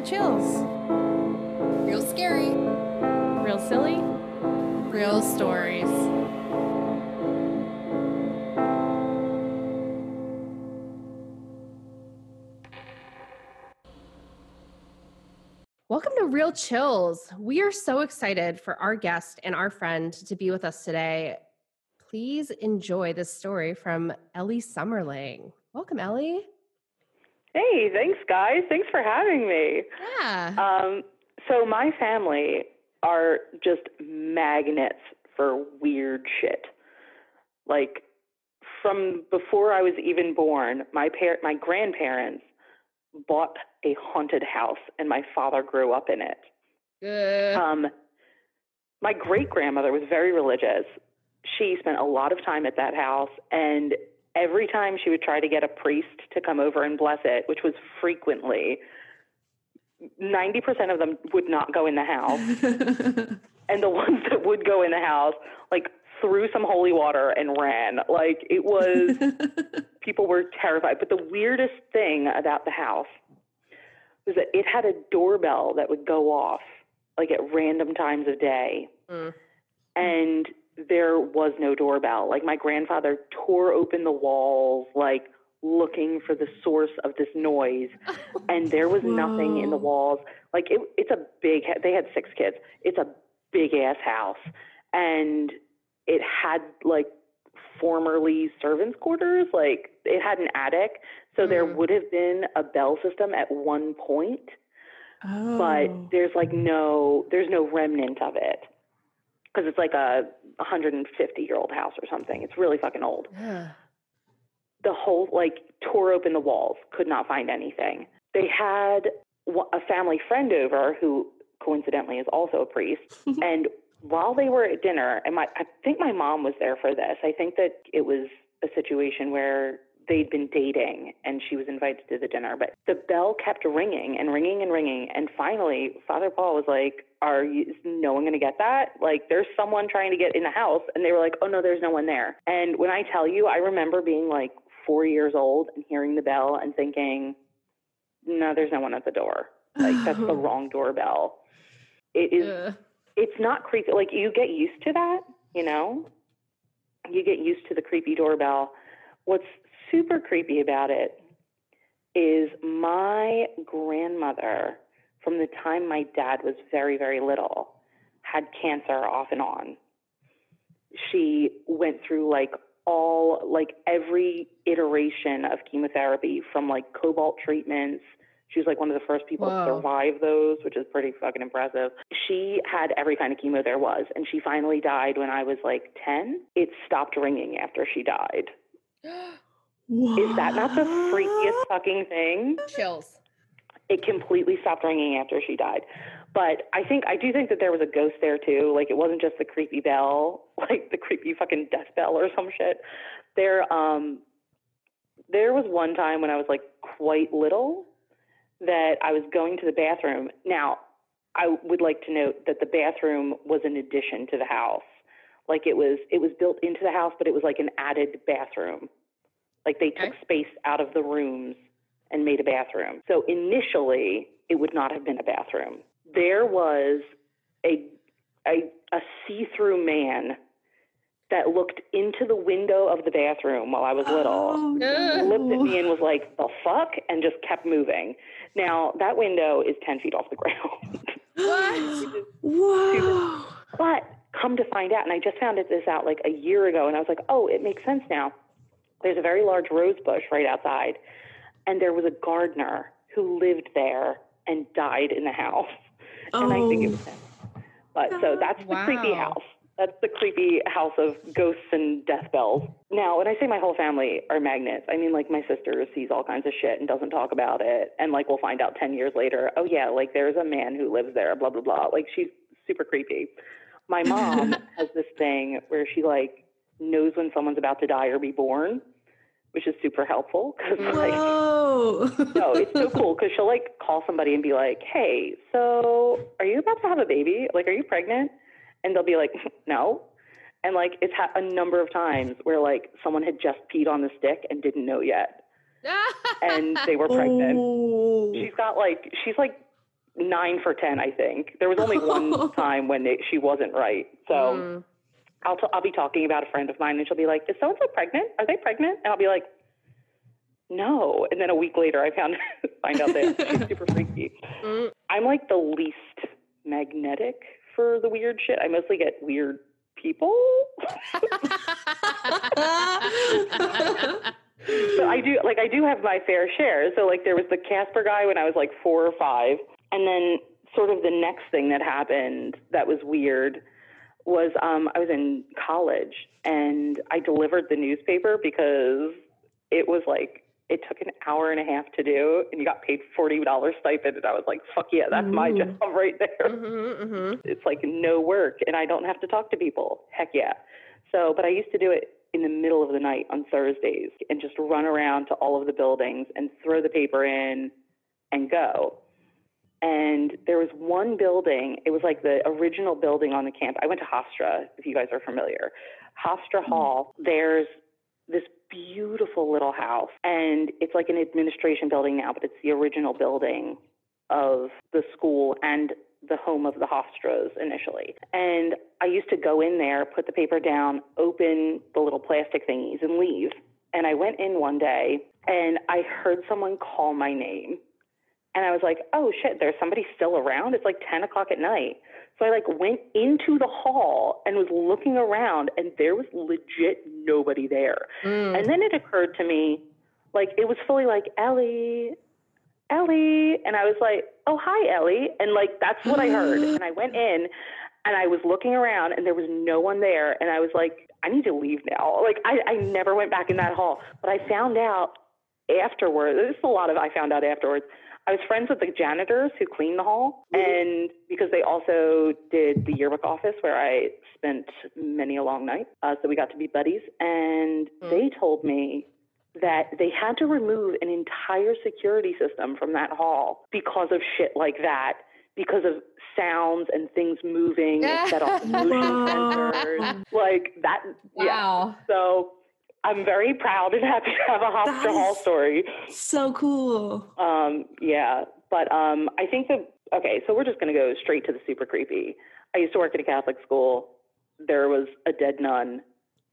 Real chills. Real scary. Real silly. Real stories. Welcome to Real Chills. We are so excited for our guest and our friend to be with us today. Please enjoy this story from Ellie Summerling. Welcome, Ellie. Hey, thanks, guys. Thanks for having me. Yeah. Um, so, my family are just magnets for weird shit. Like, from before I was even born, my par- my grandparents bought a haunted house, and my father grew up in it. Uh, Um, my great grandmother was very religious. She spent a lot of time at that house, and every time she would try to get a priest to come over and bless it, which was frequently, 90% of them would not go in the house. and the ones that would go in the house, like, threw some holy water and ran. Like, it was people were terrified. But the weirdest thing about the house was that it had a doorbell that would go off like at random times of day. Mm. And there was no doorbell. Like my grandfather tore open the walls, like looking for the source of this noise, and there was nothing in the walls. Like it, it's a big. They had six kids. It's a big ass house, and it had like formerly servants' quarters. Like it had an attic, so there Mm. would have been a bell system at one point oh. but there's like no there's no remnant of it because it's like a 150 year old house or something. It's really fucking old. Yeah. the whole like tore open the walls. Could not find anything. They had a family friend over who coincidentally is also a priest. And while they were at dinner and my i think my mom was there for this. I think that it was a situation where they'd been dating and she was invited to the dinner but the bell kept ringing and ringing and ringing and finally father paul was like are you is no one going to get that like there's someone trying to get in the house and they were like oh no there's no one there and when i tell you i remember being like four years old and hearing the bell and thinking no there's no one at the door like that's the wrong doorbell it is Ugh. it's not creepy. Like you get used to that, you know? You get used to the creepy doorbell. What's super creepy about it is my grandmother, from the time my dad was very, very little, had cancer off and on. She went through like all, like every iteration of chemotherapy from like cobalt treatments. She was like one of the first people Whoa. to survive those, which is pretty fucking impressive. She had every kind of chemo there was, and she finally died when I was like 10. It stopped ringing after she died. Is that not the freakiest fucking thing? Chills. It completely stopped ringing after she died. But I think I do think that there was a ghost there too. Like it wasn't just the creepy bell, like the creepy fucking death bell or some shit. There um there was one time when I was like quite little that I was going to the bathroom. Now, I would like to note that the bathroom was an addition to the house. Like it was it was built into the house, but it was like an added bathroom. Like they took Okay. space out of the rooms and made a bathroom. So initially, it would not have been a bathroom. There was a a, a see-through man that looked into the window of the bathroom while I was little Oh, Ugh. looked at me and was like, the fuck? And just kept moving. Now, that window is 10 feet off the ground. What? Whoa. but come to find out, and I just found this out like a year ago, and I was like, oh, it makes sense now. There's a very large rose bush right outside, and there was a gardener who lived there and died in the house. And I think it Oh. was him. But so that's the creepy house. That's the creepy house of ghosts and death bells. Now, when I say my whole family are magnets, I mean like my sister sees all kinds of shit and doesn't talk about it. And like we'll find out 10 years later, oh yeah, like there's a man who lives there, blah, blah, blah. Like she's super creepy. My mom has this thing where she like knows when someone's about to die or be born, which is super helpful because like, Whoa. no, it's so cool because she'll like call somebody and be like, "Hey, so are you about to have a baby? Like, are you pregnant?" And they'll be like, "No." And like it's ha- a number of times where like someone had just peed on the stick and didn't know yet, and they were pregnant. Oh. She's got like she's like nine for ten, I think. There was only one time when it, she wasn't right. So Mm. I'll t- I'll be talking about a friend of mine, and she'll be like, "Is so and so pregnant? Are they pregnant?" And I'll be like, "No." And then a week later, I found find out that she's super freaky. Mm. I'm like the least magnetic for the weird shit. I mostly get weird people. so I do like I do have my fair share. So like there was the Casper guy when I was like four or five, and then sort of the next thing that happened that was weird was um, I was in college and I delivered the newspaper because it was like it took an hour and a half to do, and you got paid forty dollars stipend, and I was like, "Fuck yeah, that's my job right there." Mhm, mhm. it's like no work and I don't have to talk to people. Heck yeah. So, but I used to do it in the middle of the night on Thursdays and just run around to all of the buildings and throw the paper in and go. And there was one building, it was like the original building on the camp. I went to Hofstra, if you guys are familiar. Hofstra mm-hmm. Hall, there's this beautiful little house, and it's like an administration building now, but it's the original building of the school and the home of the Hofstras initially. And I used to go in there, put the paper down, open the little plastic thingies, and leave. And I went in one day and I heard someone call my name. And I was like, oh shit, there's somebody still around? It's like 10 o'clock at night. So I like went into the hall and was looking around and there was legit nobody there. Mm. And then it occurred to me, like it was fully like Ellie, Ellie, and I was like, oh hi Ellie, and like that's what I heard. And I went in, and I was looking around, and there was no one there, and I was like, I need to leave now. Like I, I never went back in that hall, but I found out afterwards. This is a lot of I found out afterwards. I was friends with the janitors who cleaned the hall, and because they also did the yearbook office where I spent many a long night, uh, so we got to be buddies. And Mm. they told me that they had to remove an entire security system from that hall because of shit like that, because of sounds and things moving and set off motion sensors, like that. Yeah. Wow. So I'm very proud and happy to have a Hofstra That Hall story. So cool. Um, yeah, but um, I think that okay. So we're just going to go straight to the super creepy. I used to work at a Catholic school. There was a dead nun,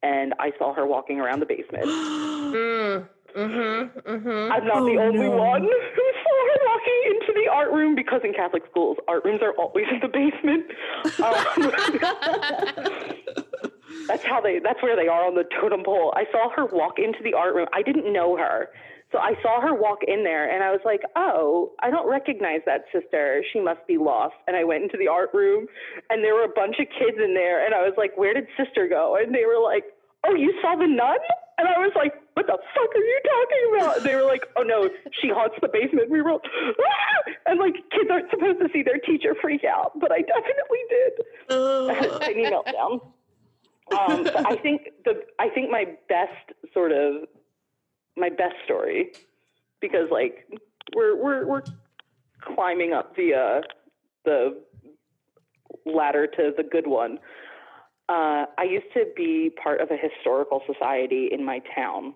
and I saw her walking around the basement. Mm. Mhm. Mhm. I'm not the Oh, only no. one who saw her walking into the art room because in Catholic schools, art rooms are always in the basement. Um, that's how they. That's where they are on the totem pole. I saw her walk into the art room. I didn't know her. So I saw her walk in there and I was like, oh, I don't recognize that sister. She must be lost. And I went into the art room and there were a bunch of kids in there. And I was like, where did sister go? And they were like, oh, you saw the nun? And I was like, what the fuck are you talking about? And they were like, oh no, she haunts the basement. We were, all, ah! and like kids aren't supposed to see their teacher freak out, but I definitely did. I had a tiny meltdown. Um, I think the I think my best sort of my best story because like we're we're we're climbing up the uh, the ladder to the good one. Uh, I used to be part of a historical society in my town.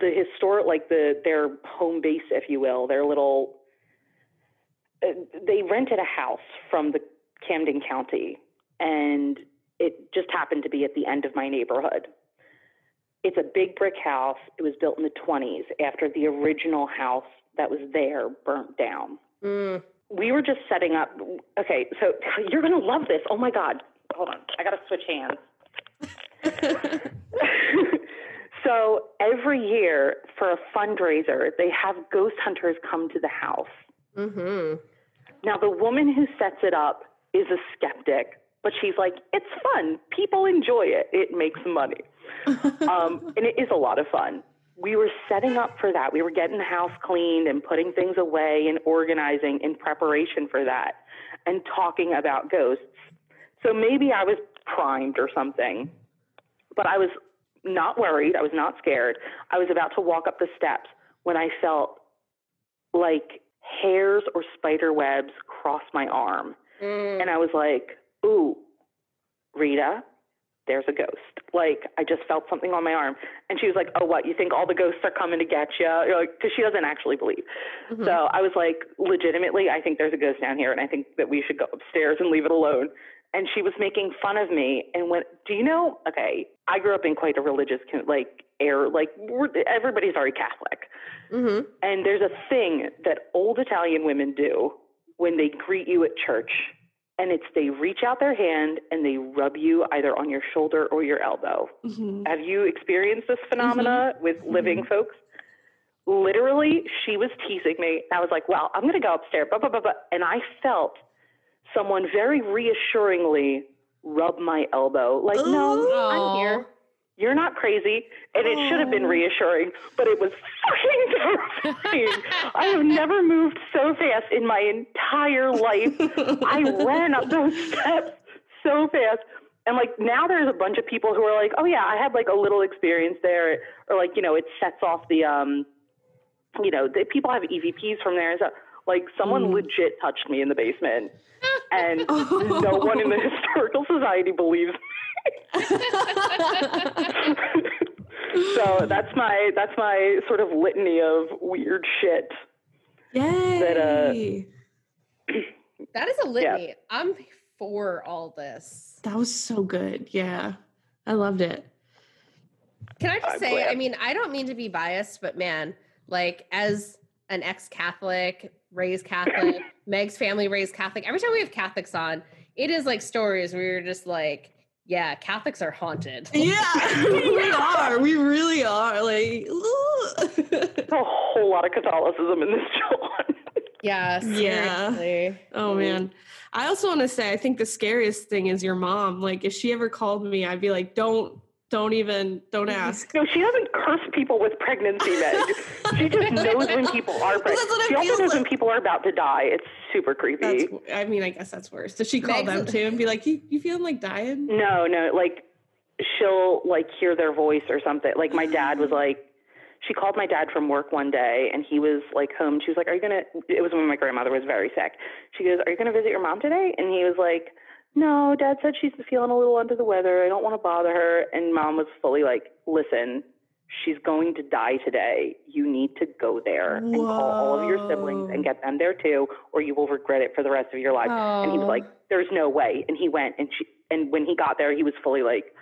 The historic, like the their home base, if you will, their little. Uh, they rented a house from the Camden County, and it just happened to be at the end of my neighborhood. It's a big brick house. It was built in the 20s after the original house that was there burnt down. Mm. We were just setting up. Okay, so you're going to love this. Oh my God. Hold on. I got to switch hands. so every year for a fundraiser, they have ghost hunters come to the house. Mhm. Now, the woman who sets it up is a skeptic, but she's like, it's fun. People enjoy it. It makes money. Um, and it is a lot of fun. We were setting up for that. We were getting the house cleaned and putting things away and organizing in preparation for that and talking about ghosts. So maybe I was primed or something, but I was not worried. I was not scared. I was about to walk up the steps when I felt like hairs or spider webs cross my arm. Mm. And I was like, ooh, Rita, there's a ghost. Like I just felt something on my arm, and she was like, "Oh, what? You think all the ghosts are coming to get you?" Like, because she doesn't actually believe. Mhm. So I was like, legitimately, I think there's a ghost down here, and I think that we should go upstairs and leave it alone. And she was making fun of me, and went, "Do you know? Okay, I grew up in quite a religious, like air, like everybody's already Catholic, Mhm. and there's a thing that old Italian women do when they greet you at church, and it's they reach out their hand and they rub you either on your shoulder or your elbow. Mhm. Have you experienced this phenomena with living folks? Literally, she was teasing me. I was like, well, I'm going to go upstairs, blah, blah, blah, blah. And I felt someone very reassuringly rub my elbow. Like, no, I'm here. You're not crazy. And it should have been Oh. reassuring, but it was fucking terrifying. I have never moved so fast in my entire life. I ran up those steps so fast. And like now there's a bunch of people who are like, oh yeah, I had like a little experience there, or like you know it sets off the um, you know the, people have EVPs from there. So like someone Mm. legit touched me in the basement, and no one in the historical society believes. me. So that's my that's my sort of litany of weird shit. Yay! uh, That is a litany. I'm for all this. that was so good. Yeah. I loved it. Can I just I'm say, glad. I mean, I don't mean to be biased, but man, like as an ex-Catholic, raised Catholic, Meg's family raised Catholic, every time we have Catholics on, it is like stories where you're just like, yeah, Catholics are haunted. Yeah, we are. We really are. Like, There's a whole lot of Catholicism in this John. Yeah. Yeah. seriously. oh mm-hmm. man. I also want to say, I think the scariest thing is your mom. Like, if she ever called me, I'd be like, don't, don't even, don't mm-hmm. ask. No, she doesn't curse people with pregnancy, Meg. she just knows when people are pregnant. That's what it She also feels knows when people are about to die. It's super creepy. That's, I mean, I guess that's worse. Does she call Meg's- them too and be like, you, you feeling like dying? No, no, like she'll like hear their voice or something. Like my dad was like, she called my dad from work one day and he was like home. She was like, "Are you gonna?" It was when my grandmother was very sick. She goes, "Are you gonna visit your mom today?" And he was like, "No, Dad said she's feeling a little under the weather. I don't want to bother her." And mom was fully like, "Listen." She's going to die today. You need to go there and call all of your siblings and get them there too, or you will regret it for the rest of your life. And he was Oh. like, "There's no way." And he went, and she, and when he got there, he was fully like,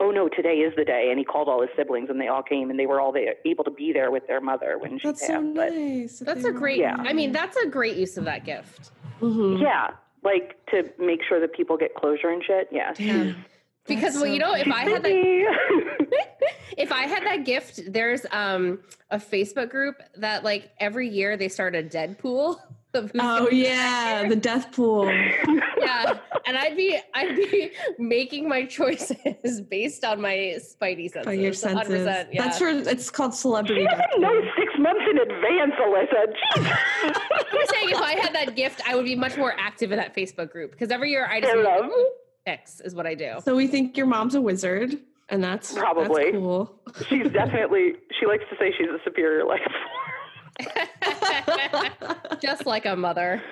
"Oh no, today is the day." And he called all his siblings, and they all came, and they were all there, able to be there with their mother when she That's passed. so But nice. that That's a great, Yeah. I mean, that's a great use of that gift. Mhm. yeah, like to make sure that people get closure and shit. Yeah. Damn. Because, That's well, so you know, if I had that if I had that gift, there's um a Facebook group that like every year they start a Deadpool of who's Oh yeah, the death pool. yeah, and I'd be I'd be making my choices based on my Spidey senses. By your senses. yeah. That's for it's called celebrity death doesn't know pool. six months in advance, Alyssa. Jesus. I'm saying if I had that gift, I would be much more active in that Facebook group because every year I just Fair make enough. is what I do. So we think your mom's a wizard, and that's Probably. that's cool. She's definitely. She likes to say she's a superior life just like a mother.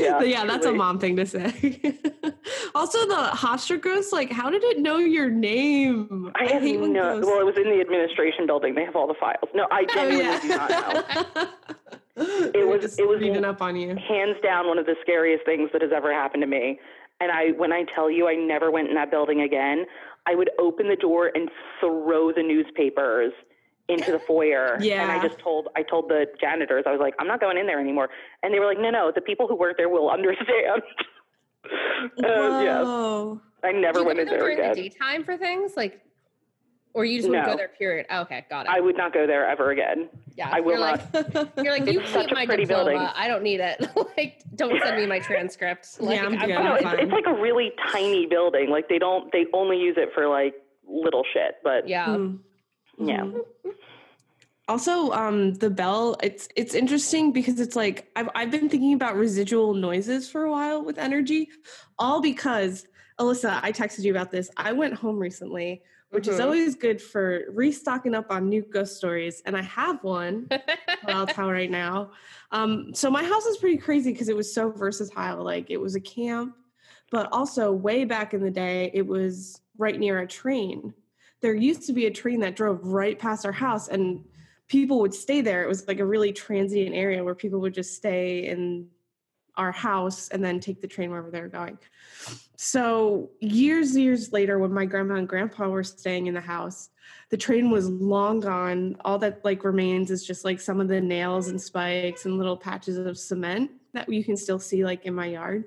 Yeah, yeah, that's a mom thing to say. also, the Hofstra ghost, like, how did it know your name? I have hate when no. ghosts- Well, it was in the administration building. They have all the files. No, I Oh, genuinely do not know. it It was was- just it was- reading up on you. hands down one of the scariest things that has ever happened to me. And I, when I tell you, I never went in that building again. I would open the door and throw the newspapers into the foyer. Yeah. And I just told, I told the janitors, I was like, I'm not going in there anymore. And they were like, No, no, the people who work there will understand. uh, yes, Whoa. I never Do you went in there there during the again. daytime for things like, or you just would go there? Period. Oh, okay, got it. I would not go there ever again. yeah, I will you're not. Like, you're like, you such keep a my pretty diploma. building. I don't need it. like, don't send me my transcripts. Like, Yeah, I'm good. Oh, no, I'm it's, fine. it's like a really tiny building. Like they don't, they only use it for like little shit. But yeah. Mm. Yeah. Also, um, the bell, it's it's interesting because it's like I've I've been thinking about residual noises for a while with energy, all because Alyssa, I texted you about this. I went home recently, which is Mhm. always good for restocking up on new ghost stories, and I have one I'll tell right now. Um, so my house is pretty crazy because it was so versatile. Like it was a camp, but also way back in the day, it was right near a train. There used to be a train that drove right past our house, and people would stay there. It was like a really transient area where people would just stay in our house and then take the train wherever they were going. So years, years later, when my grandma and grandpa were staying in the house, the train was long gone. All that like remains is just like some of the nails and spikes and little patches of cement that you can still see like in my yard.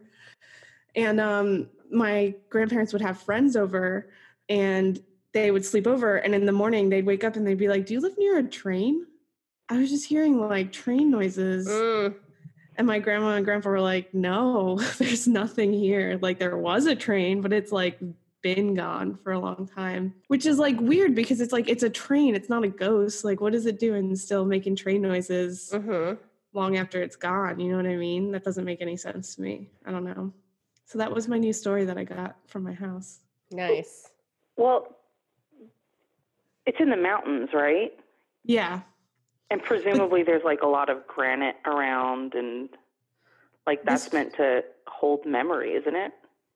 And um, my grandparents would have friends over and they would sleep over. And in the morning, they'd wake up and they'd be like, Do you live near a train? I was just hearing like train noises. And my grandma and grandpa were like, No, there's nothing here. Like there was a train, but it's like been gone for a long time, which is like weird because it's like it's a train, it's not a ghost. Like, what is it doing still making train noises hmm long after it's gone? You know what I mean? That doesn't make any sense to me. I don't know. So that was my new story that I got from my house. Nice. Well, it's in the mountains, right? Yeah. And presumably there's like a lot of granite around and like that's This- meant to hold memory, isn't it?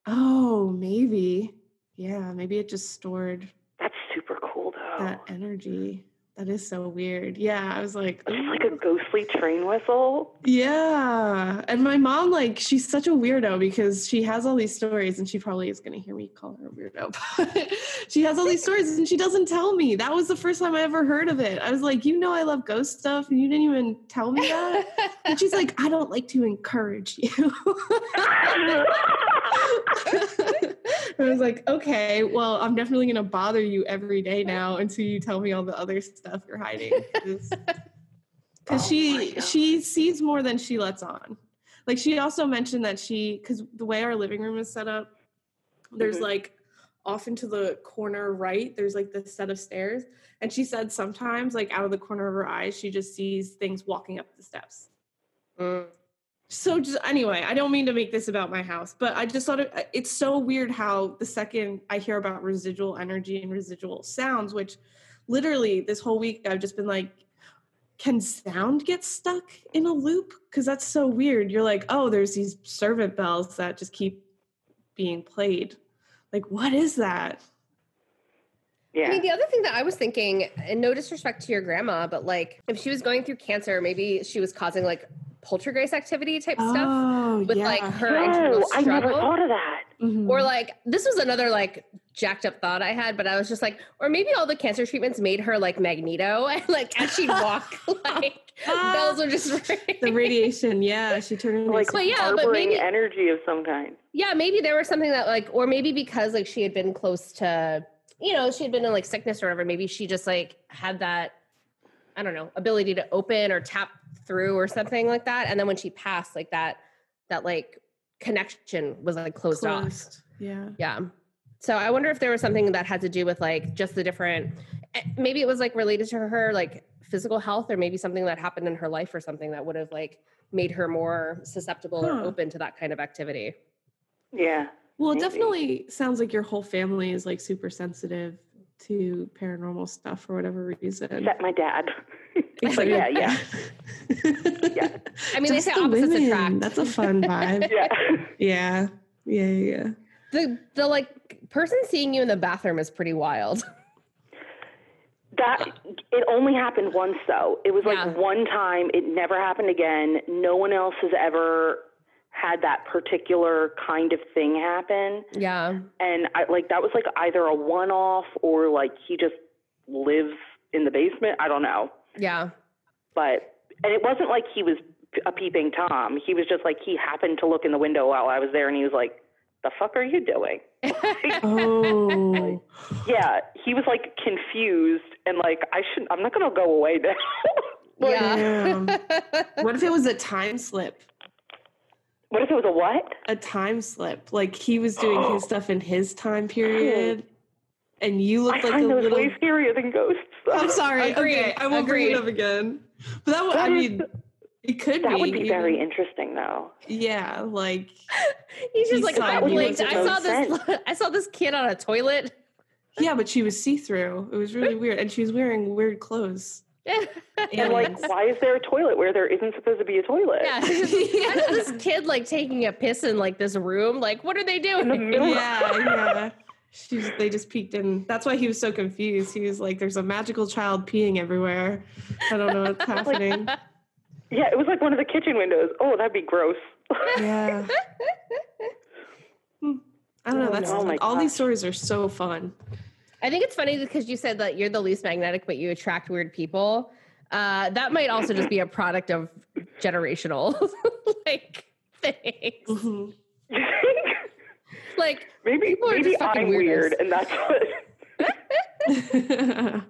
Oh, maybe. Yeah, maybe it just stored That's super cool though. that energy. That is so weird. Yeah, I was like, It's like a ghostly train whistle. Yeah. And my mom, like, she's such a weirdo because she has all these stories and she probably is going to hear me call her a weirdo. But she has all these stories and she doesn't tell me. That was the first time I ever heard of it. I was like, you know, I love ghost stuff and you didn't even tell me that. And she's like, I don't like to encourage you. I was like, okay, well, I'm definitely going to bother you every day now until you tell me all the other stuff you're hiding. Because Oh she she sees more than she lets on. Like she also mentioned that she because the way our living room is set up, there's Mhm. like off into the corner right, there's like this set of stairs. And she said sometimes, like out of the corner of her eyes, she just sees things walking up the steps. Mm. So just anyway, I don't mean to make this about my house, but I just thought it, it's so weird how the second I hear about residual energy and residual sounds, which literally this whole week I've just been like, can sound get stuck in a loop? Because that's so weird. You're like, oh, there's these servant bells that just keep being played. Like, what is that? Yeah. I mean, the other thing that I was thinking, and no disrespect to your grandma, but like if she was going through cancer, maybe she was causing like poltergeist activity type stuff Oh, with yeah. like her no, internal I never thought of that. Mhm. Or like this was another like jacked up thought I had, but I was just like, or maybe all the cancer treatments made her like Magneto, and like as she'd walk, like bells would just ring. the radiation, yeah, she turned into Like But yeah, but maybe- energy of some kind. yeah, maybe there was something that like, or maybe because like she had been close to, you know, she had been in like sickness or whatever. Maybe she just like had that, I don't know, ability to open or tap through or something like that. And then when she passed, like that, that like connection was like closed, off. Yeah. Yeah. So I wonder if there was something that had to do with like just the different, eh, maybe it was like related to her like physical health, or maybe something that happened in her life or something that would have like made her more susceptible or open to that kind of activity. Yeah. Well, it Maybe. definitely sounds like your whole family is like super sensitive to paranormal stuff for whatever reason. Except my dad. but yeah, yeah. yeah. I mean, they say the opposites women. attract. That's a fun vibe. Yeah. yeah. Yeah. Yeah. yeah. the the like person seeing you in the bathroom is pretty wild. That it only happened once though. It was like Yeah. one time. It never happened again. No one else has ever had that particular kind of thing happen. Yeah. And I like that was like either a one off or like he just lives in the basement. I don't know. Yeah. But and it wasn't like he was a peeping tom. He was just like he happened to look in the window while I was there and he was like, "The fuck are you doing?" Oh. Yeah, he was like confused and like I should I'm not going to go away now. Like, yeah. what if it was a time slip? What if it was a what? A time slip. Like he was doing his oh. stuff in his time period. And you I looked like a find those little way scarier than ghosts. I'm sorry. Agreed. Okay, I won't bring it up again. But that would, That I is- mean, it could That be. That would be very even- interesting though. Yeah, like He's just He like saw I blinked. I saw own this. I saw this kid on a toilet. yeah, but she was see through. It was really weird, and she was wearing weird clothes. And like why is there a toilet where there isn't supposed to be a toilet? Yeah. I saw this kid like taking a piss in like this room. Like, what are they In the doing? yeah, yeah. She's, they just peeked in. That's why he was so confused. He was like, "There's a magical child peeing everywhere. I don't know what's happening." Yeah, it was like one of the kitchen windows. Oh, that'd be gross. Yeah. I don't know. Oh, That's no. Oh, my like, all these stories are so fun. I think it's funny because you said that you're the least magnetic, but you attract weird people. Uh, that might also just be a product of generational like things. Mhm. Like maybe People are maybe just fucking I'm weird, and that's what.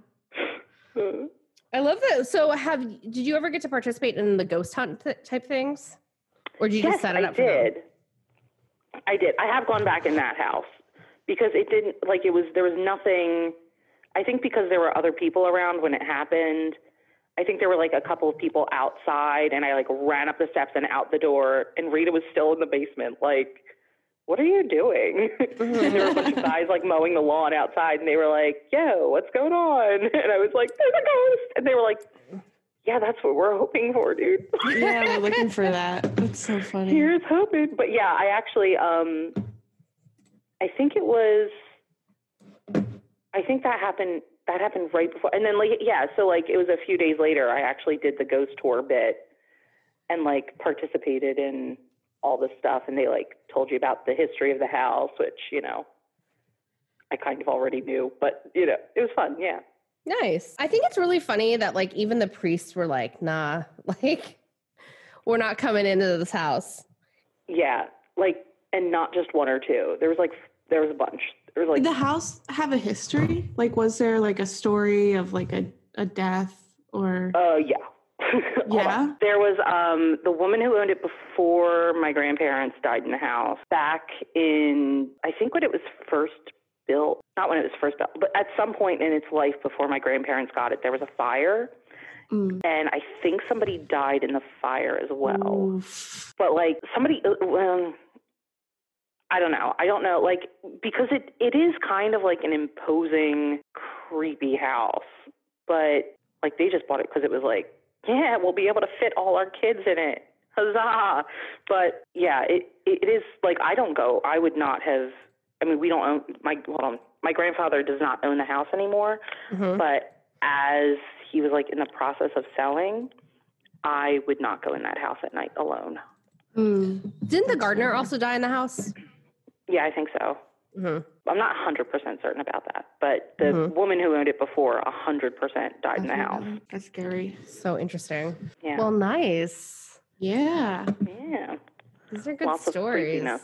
I love that. So, have did you ever get to participate in the ghost hunt th- type things, or did you yes, just set it I up? for them? did. I did. I have gone back in that house because it didn't like it was there was nothing. I think because there were other people around when it happened. I think there were like a couple of people outside, and I like ran up the steps and out the door, and Rita was still in the basement. Like, what are you doing? and there were a bunch of guys like mowing the lawn outside, and they were like, "Yo, what's going on?" And I was like, "There's a ghost," and they were like, "Yeah, that's what we're hoping for, dude." yeah, we're looking for that. That's so funny. Here's hoping. But yeah, I actually um I think it was I think that happened that happened right before and then like yeah, so like it was a few days later I actually did the ghost tour bit and like participated in all the stuff and they like told you about the history of the house, which, you know, I kind of already knew, but you know, it was fun, yeah. Nice. I think it's really funny that like even the priests were like, "Nah, like we're not coming into this house." Yeah. Like and not just one or two. There was like there was a bunch. There was like Did the house have a history? Like, was there like a story of like a, a death or? Uh, yeah. Yeah? There was um the woman who owned it before my grandparents died in the house. Back in I think when it was first built, not when it was first built, but at some point in its life before my grandparents got it, there was a fire, Mm. and I think somebody died in the fire as well. Oof. But like somebody, uh, well, I don't know. I don't know. Like because it it is kind of like an imposing, creepy house, but like they just bought it because it was like, yeah, we'll be able to fit all our kids in it. Huzzah! But yeah, it it is like I don't go. I would not have. I mean, we don't own my hold on. My grandfather does not own the house anymore. Mhm. But as he was like in the process of selling, I would not go in that house at night alone. Mm. Didn't the gardener also die in the house? Yeah, I think so. hmm I'm not 100% certain about that, but the Mhm. woman who owned it before 100% died in the house. That's scary. So interesting. Yeah. Well, nice. Yeah. yeah. These are good Lots stories. creepiness.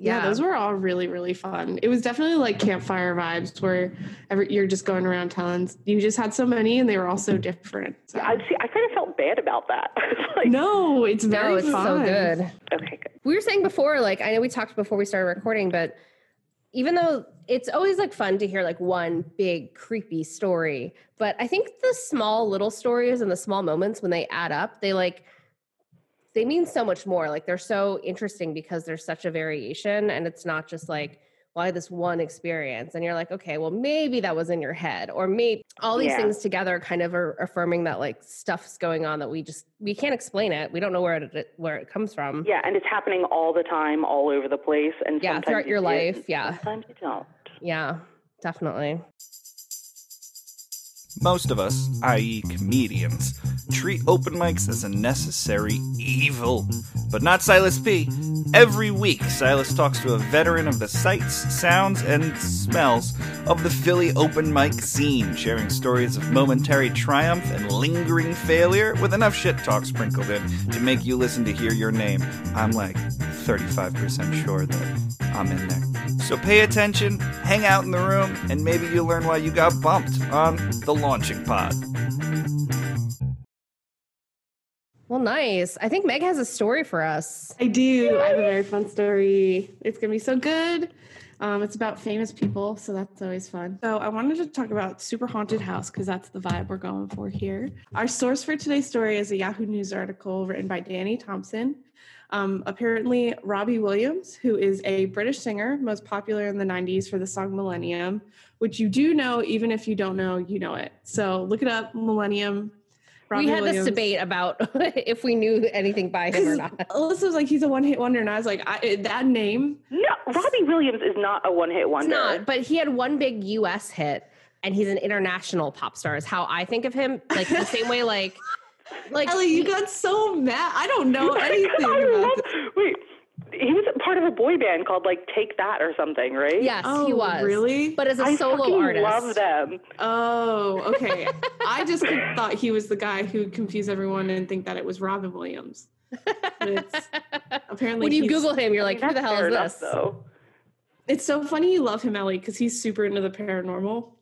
Yeah, those were all really, really fun. It was definitely like campfire vibes where every, you're just going around telling. You just had so many, and they were all so different. So. I see. I kind of felt bad about that. Like, no, it's very no, it's fun. so good. Okay, good. we were saying before, like I know we talked before we started recording, but even though it's always like fun to hear like one big creepy story, but I think the small little stories and the small moments when they add up, they like they mean so much more. Like they're so interesting because there's such a variation and it's not just like well, I had this one experience and you're like, okay, well, maybe that was in your head or maybe all these Yeah. things together kind of are affirming that like stuff's going on that we just, we can't explain it. We don't know where it, where it comes from. Yeah, and it's happening all the time, all over the place, and Yeah, throughout you your see it, life, yeah. sometimes you don't. Yeah, definitely. Most of us, i.e., comedians, treat open mics as a necessary evil. But not Silas P. Every week, Silas talks to a veteran of the sights, sounds, and smells of the Philly open mic scene, sharing stories of momentary triumph and lingering failure with enough shit talk sprinkled in to make you listen to hear your name. I'm like 35% sure that I'm in there. So pay attention, hang out in the room, and maybe you'll learn why you got bumped on the launching pod. Well, nice. I think Meg has a story for us. I do. I have a very fun story. It's gonna be so good. Um, it's about famous people, so that's always fun. So I wanted to talk about Super Haunted House because that's the vibe we're going for here. Our source for today's story is a Yahoo News article written by Danny Thompson. Um, apparently, Robbie Williams, who is a British singer, most popular in the 90s for the song Millennium, which you do know, even if you don't know, you know it. So look it up, Millennium. Robbie we had Williams. this debate about if we knew anything by him or not. Alyssa was like, he's a one hit wonder. And I was like, I, eh, that name, No. Robbie Williams is not a one hit It's wonder. not, but he had one big US hit and he's an international pop star is how I think of him. Like the same way like like Ellie, you got so mad. I don't know anything I about love, this. wait, he was part of a boy band called like Take That or something, right? yes, Oh, he was. really? But as a I solo fucking artist. love them. Oh, okay. I just thought he was the guy who confused everyone and think that it was Robin Williams. But it's apparently when you Google him, you're like, I mean, who the hell is enough, this? Though. It's so funny you love him, Ellie, because he's super into the paranormal.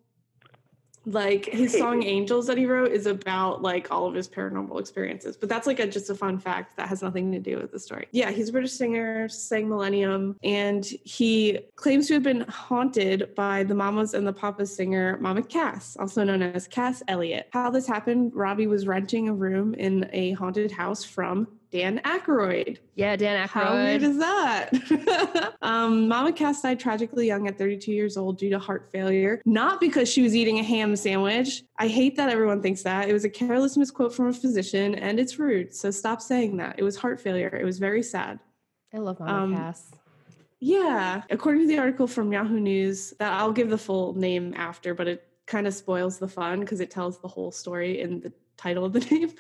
Like his song "Angels" that he wrote is about like all of his paranormal experiences, but that's like a just a fun fact that has nothing to do with the story. Yeah, he's a British singer, sang Millennium, and he claims to have been haunted by the Mamas and the Papas singer Mama Cass, also known as Cass Elliot. How this happened? Robbie was renting a room in a haunted house from Dan Aykroyd. Yeah, Dan Aykroyd. How weird is that? um, Mama Cass died tragically young at 32 years old due to heart failure, not because she was eating a ham sandwich. I hate that everyone thinks that. It was a careless misquote from a physician, and it's rude. So stop saying that. It was heart failure. It was very sad. I love Mama Um, Cass. Yeah, according to the article from Yahoo News, that I'll give the full name after, but it kind of spoils the fun because it tells the whole story in the title of the name.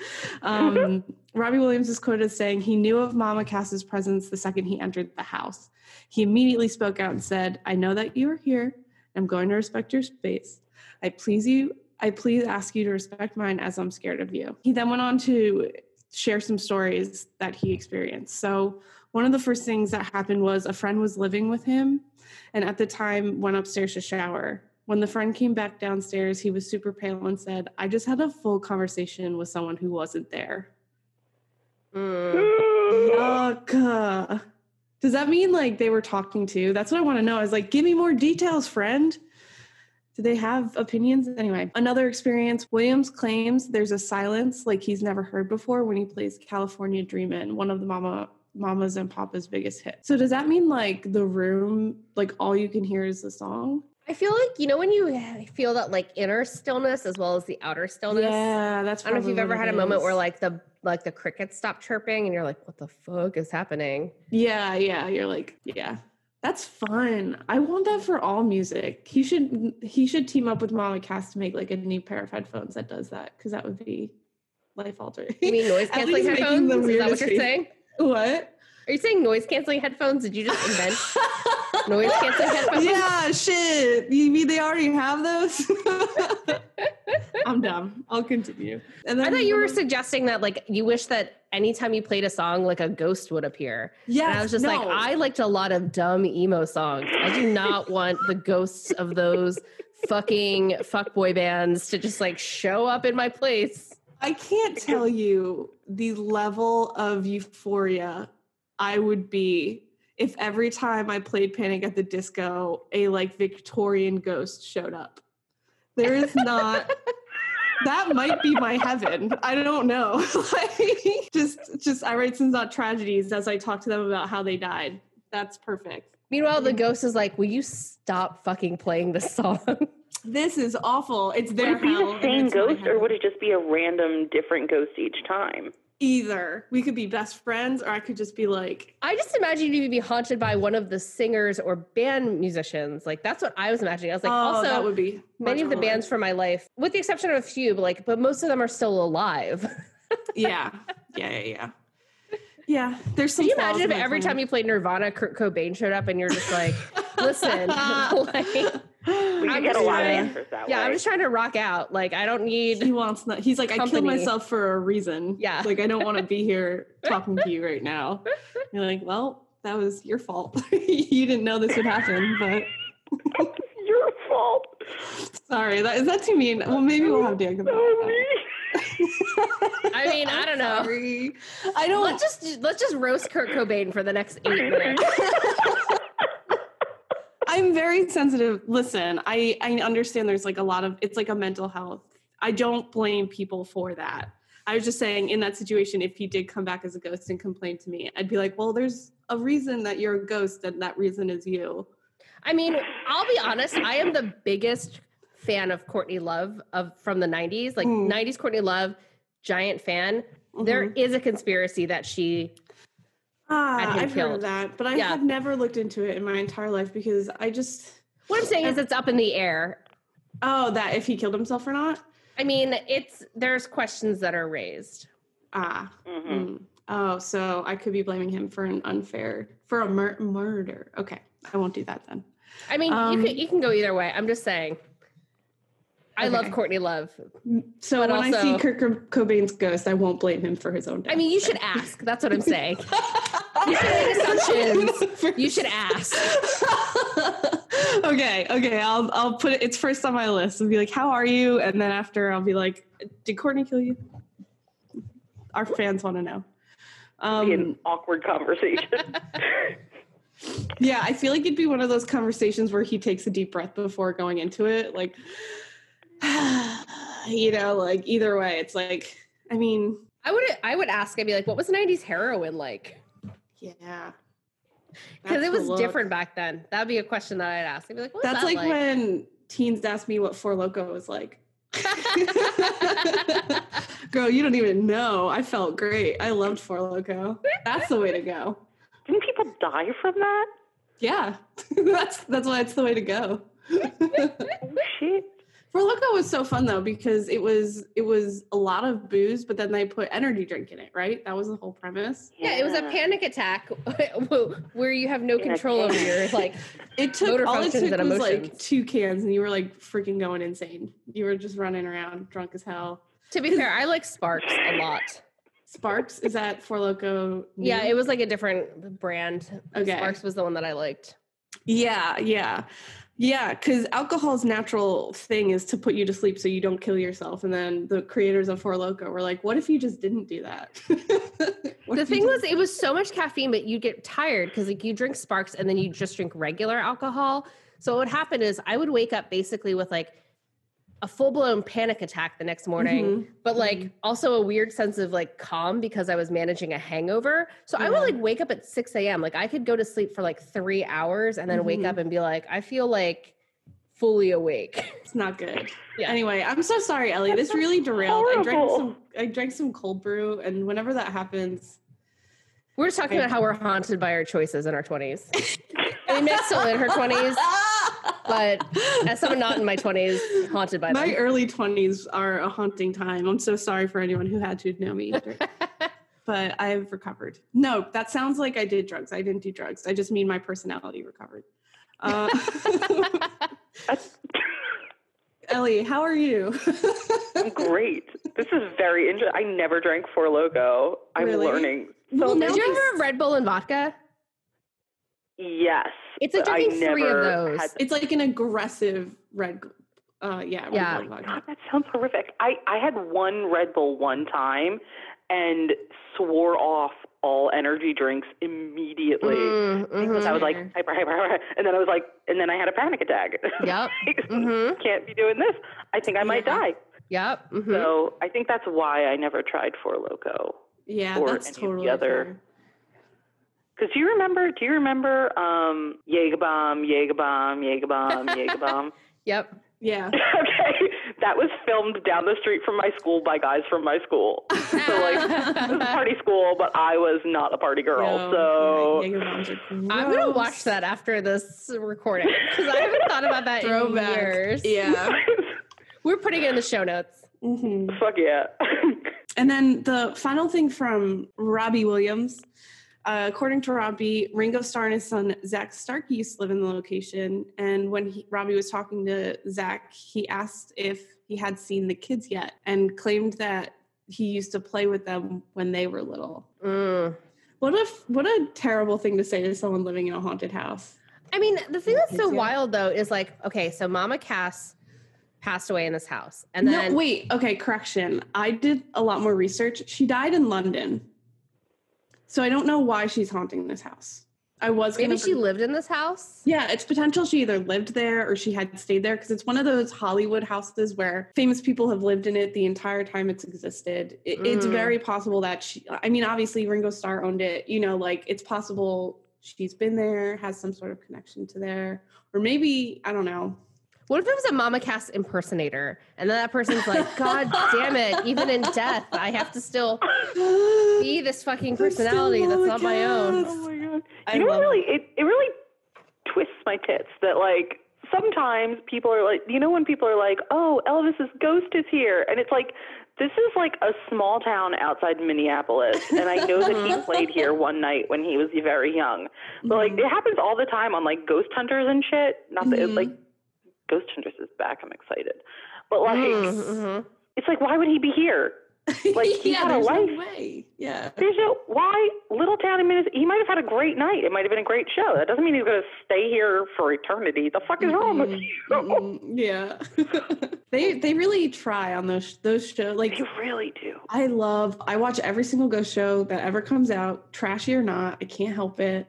Um, Robbie Williams is quoted as saying he knew of Mama Cass's presence the second he entered the house. He immediately spoke out and said, "I know that you are here. I'm going to respect your space. I please you. I please ask you to respect mine as I'm scared of you." He then went on to share some stories that he experienced. So one of the first things that happened was a friend was living with him and at the time went upstairs to shower when the friend came back downstairs he was super pale and said i just had a full conversation with someone who wasn't there. Mm. yuck. Does that mean like they were talking to that's what i want to know is like give me more details friend. Do they have opinions? Anyway another experience williams claims there's a silence like he's never heard before when he plays california dreamin' one of the mama mamas and papa's biggest hits. So does that mean like the room like all you can hear is the song I feel like you know when you feel that like inner stillness as well as the outer stillness. yeah that's I don't know if you've ever had a moment where like the like the crickets stop chirping and you're like, what the fuck is happening? Yeah, yeah. You're like, yeah. That's fun. I want that for all music. He should he should team up with Mama Cass to make like a new pair of headphones that does that because that would be life altering. You mean noise canceling headphones? Is that what you're saying? what? Are you saying noise canceling headphones? Did you just invent noise canceling headphones? Yeah, shit. You mean they already have those? I'm dumb. I'll continue. And I thought you were suggesting that like you wish that anytime you played a song, like a ghost would appear. Yeah. and I was just like, no. I liked a lot of dumb emo songs. I do not want the ghosts of those fucking fuckboy bands to just like show up in my place. I can't tell you the level of euphoria I would be if every time I played Panic at the Disco, a like Victorian ghost showed up. There is not. that might be my heaven. I don't know. like, just, just I write sins not tragedies as I talk to them about how they died. That's perfect. Meanwhile, the ghost is like, Will you stop fucking playing this song? This is awful. It's their Would their it be hell. the same ghost, or would it just be a random different ghost each time? Either? We could be best friends, or I could just be like, I just imagined you would be haunted by one of the singers or band musicians. Like that's what I was imagining. I was like, oh, also that would be many of the bands from my life, with the exception of a few, but like, but most of them are still alive. yeah, yeah, yeah, yeah. Yeah, there's some. Can you imagine if every time you played Nirvana, Kurt Cobain showed up and you're just like, listen, like, We I'm get a just lot of trying- answers that yeah, way. I'm just trying to rock out. Like, I don't need. he wants not. He's like, I killed myself for a reason. Yeah. like I don't want to be here talking to you right now. You're like, well, that was your fault. you didn't know this would happen, but It's your fault. sorry. That is that too mean? Well, maybe we'll have Dan come back. Me. I mean, I don't know. Sorry. I don't. Let's just let's just roast Kurt Cobain for the next eight minutes. I'm very sensitive. Listen, I I understand there's like a lot of it's like a mental health. I don't blame people for that. I was just saying in that situation, if he did come back as a ghost and complain to me, I'd be like, well, there's a reason that you're a ghost, and that reason is you. I mean, I'll be honest. I am the biggest fan of Courtney Love of from the '90s, like Mm. '90s Courtney Love, giant fan. There Mhm. is a conspiracy that she Ah, I've heard of that, but I Yeah. have never looked into it in my entire life because I just What I'm saying is it's up in the air. oh that if he killed himself or not. I mean, it's there's questions that are raised. Ah, Mhm. mm. oh, so I could be blaming him for an unfair for a mur- murder. Okay, I won't do that then. I mean, Um, you can you can go either way. I'm just saying. I love Courtney Love. So But when I see Kurt Cobain's ghost, I won't blame him for his own death. I mean, you should ask. That's what I'm saying. You should make assumptions. You should ask. okay, okay. I'll I'll put it. It's first on my list I'll be like, "How are you?" And then after, I'll be like, "Did Courtney kill you?" Our fans want to know. Be an Um, awkward conversation. yeah, I feel like it'd be one of those conversations where he takes a deep breath before going into it. Like, you know, like either way, it's like, I mean, I would I would ask. I'd be like, what was '90s heroin like? yeah, Because it was different back then. That'd be a question that I'd ask. I'd be like, That's that like, when teens ask me what Four Loco was like. Girl, you don't even know. I felt great. I loved Four Loco. That's the way to go. Didn't people die from that? Yeah, that's that's why it's the way to go. Oh shit. Four Loco was so fun though because it was it was a lot of booze, but then they put energy drink in it. Right? That was the whole premise. yeah, it was a panic attack where you have no Yeah, control over your like. It took Motor all it took and was like two cans, and you were like freaking going insane. You were just running around drunk as hell. To be fair, I like Sparks a lot. Sparks is that Four Loco? Yeah, it was like a different brand. Okay. Sparks was the one that I liked. Yeah, yeah. Yeah, because alcohol's natural thing is to put you to sleep so you don't kill yourself. And then the creators of Four Loco were like, what if you just didn't do that? The thing was, it was so much caffeine, but you get tired because like you drink Sparks and then you just drink regular alcohol. So what would happen is I would wake up basically with like a full blown panic attack the next morning, Mhm, but like also a weird sense of like calm because I was managing a hangover. So I would like wake up at 6 a.m. Like I could go to sleep for like three hours and then wake Mhm. up and be like, I feel like fully awake. It's not good. Yeah. Anyway, I'm so sorry, Ellie. This really derailed. I drank some I drank some cold brew, and whenever that happens, We're just talking I- about how we're haunted by our choices in our 20s. I mean, still in her 20s, but as someone not in my 20s, haunted by my them. early 20s are a haunting time. I'm so sorry for anyone who had to know me. but I've recovered. No, that sounds like I did drugs. I didn't do drugs. I just mean my personality recovered. Uh, Ellie, how are you? I'm great. This is very interesting. I never drank Four Loco. I'm Really? learning. Well, So now Did you many- ever have Red Bull and vodka? Yes. It's like drinking three of those. had- it's like an aggressive red. Uh, yeah, Red Yeah. Bull. God, that sounds horrific. I, I had one Red Bull one time and swore off all energy drinks immediately. Mm, Because I was like mhm. hyper, hyper, hyper, and then I was like, and then I had a panic attack. Yep. Mhm. Can't be doing this. I think I might Yeah. die. Yep. mhm. So I think that's why I never tried Four Loco. Yeah, or that's any of the totally other- fair. Because do you remember? Do you remember um, Jaeger bomb, Jaeger bomb, Jaeger bomb, Jaeger bomb? Yep. Yeah. okay, that was filmed down the street from my school by guys from my school. So like, it was a party school, but I was not a party girl. No, so yeah, Jaeger bombs are I'm gonna watch that after this recording because I haven't thought about that in years. Yeah. We're putting it in the show notes. hmm fuck yeah. And then the final thing from Robbie Williams. Uh, according to Robbie, Ringo Starr and his son Zach Stark used to live in the location. And when he, Robbie was talking to Zach, he asked if he had seen the kids yet and claimed that he used to play with them when they were little. Mm. What a what a terrible thing to say to someone living in a haunted house. I mean, the thing that's so wild though is like, okay, so Mama Cass passed away in this house, and then no, wait, okay, correction. I did a lot more research. She died in London. So I don't know why she's haunting this house. I was maybe she lived in this house. Yeah, it's potential she either lived there or she had stayed there because it's one of those Hollywood houses where famous people have lived in it the entire time it's existed. It, It's Mm. very possible that she, I mean, obviously Ringo Starr owned it, you know, like it's possible she's been there, has some sort of connection to there, or maybe, I don't know. What if it was a Mama Cass impersonator, and then that person's like, "God damn it! Even in death, I have to still be this fucking personality that's not my own." Oh my god! I You know what really it, it really twists my tits that like sometimes people are like you know when people are like, Oh, Elvis's ghost is here and it's like this is like a small town outside Minneapolis and I know that he played here one night when he was very young. But like Mhm. it happens all the time on like ghost hunters and shit. Not that it, Mhm. like Ghost Hunters is back, I'm excited. But like Mm, mhm. it's like why would he be here? Like, he yeah, had a life. no way. Yeah. There's no why little town in Minnesota. He might have had a great night. It might have been a great show. That doesn't mean he's going to stay here for eternity. The fuck is wrong with you? mm-mm, yeah. they they really try on those those shows. Like They really do. I love. I watch every single ghost show that ever comes out, trashy or not. I can't help it.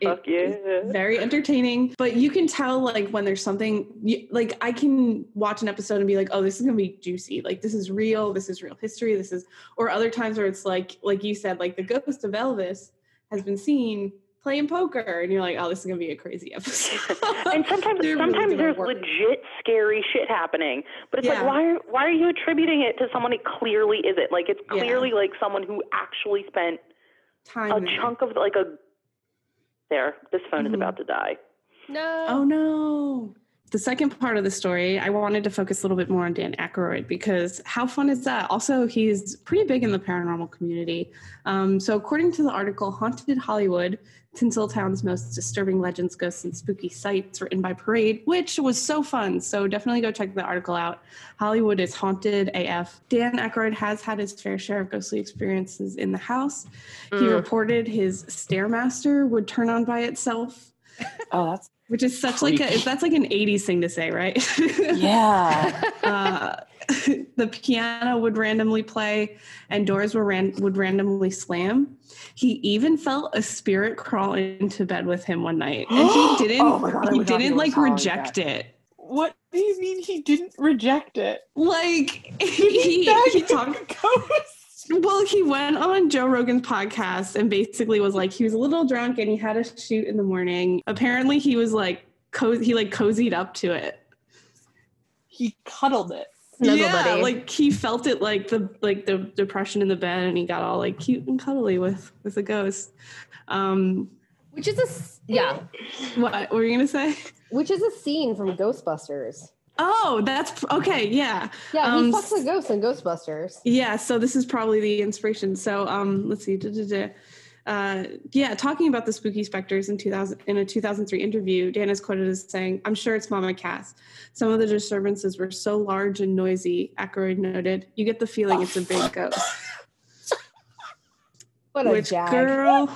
It Fuck is yeah. very entertaining, but you can tell like when there's something you, like I can watch an episode and be like, "Oh, this is gonna be juicy. Like this is real. This is real history. This is." Or other times where it's like, like you said, like the ghost of Elvis has been seen playing poker, and you're like, "Oh, this is gonna be a crazy episode." and sometimes They're really sometimes there's work. legit scary shit happening. But it's Yeah. like why why are you attributing it to someone it clearly isn't? Like it's Yeah. clearly like someone who actually spent time. a there. chunk of like a there. This phone is Mhm. about to die. No. Oh no. The second part of the story, I wanted to focus a little bit more on Dan Aykroyd because how fun is that? Also, he's pretty big in the paranormal community. Um, so, according to the article Haunted Hollywood, Tinseltown's most disturbing legends, ghosts, and spooky sights, written by Parade, which was so fun. So, definitely go check the article out. Hollywood is haunted AF. Dan Aykroyd has had his fair share of ghostly experiences in the house. He Mm. reported his Stairmaster would turn on by itself Oh, that's which is such like a that's like an 80s thing to say right yeah. uh, the piano would randomly play and doors were ran- would randomly slam he even felt a spirit crawl into bed with him one night and he didn't Oh God, he didn't even like reject that. it What do you mean he didn't reject it? like he, he the talked? Well, he went on Joe Rogan's podcast and basically was like he was a little drunk and he had a shoot in the morning. Apparently, he was like co- he like cozied up to it. He cuddled it. Snuggle yeah, buddy. like he felt it like the like the depression in the bed and he got all like cute and cuddly with with a ghost. Um, Which is a yeah, what, what were you gonna say? which is a scene from Ghostbusters. Oh, that's okay. Yeah, Yeah, Um, he fucks a ghost in Ghostbusters. Yeah, so this is probably the inspiration. So um, let's see. duh, duh, duh. Uh, yeah, talking about the spooky specters in 2000 in a 2003 interview, Dan is quoted as saying, "I'm sure it's Mama Cass. Some of the disturbances were so large and noisy." Aykroyd noted, "You get the feeling it's a big ghost." What a Which jag. girl?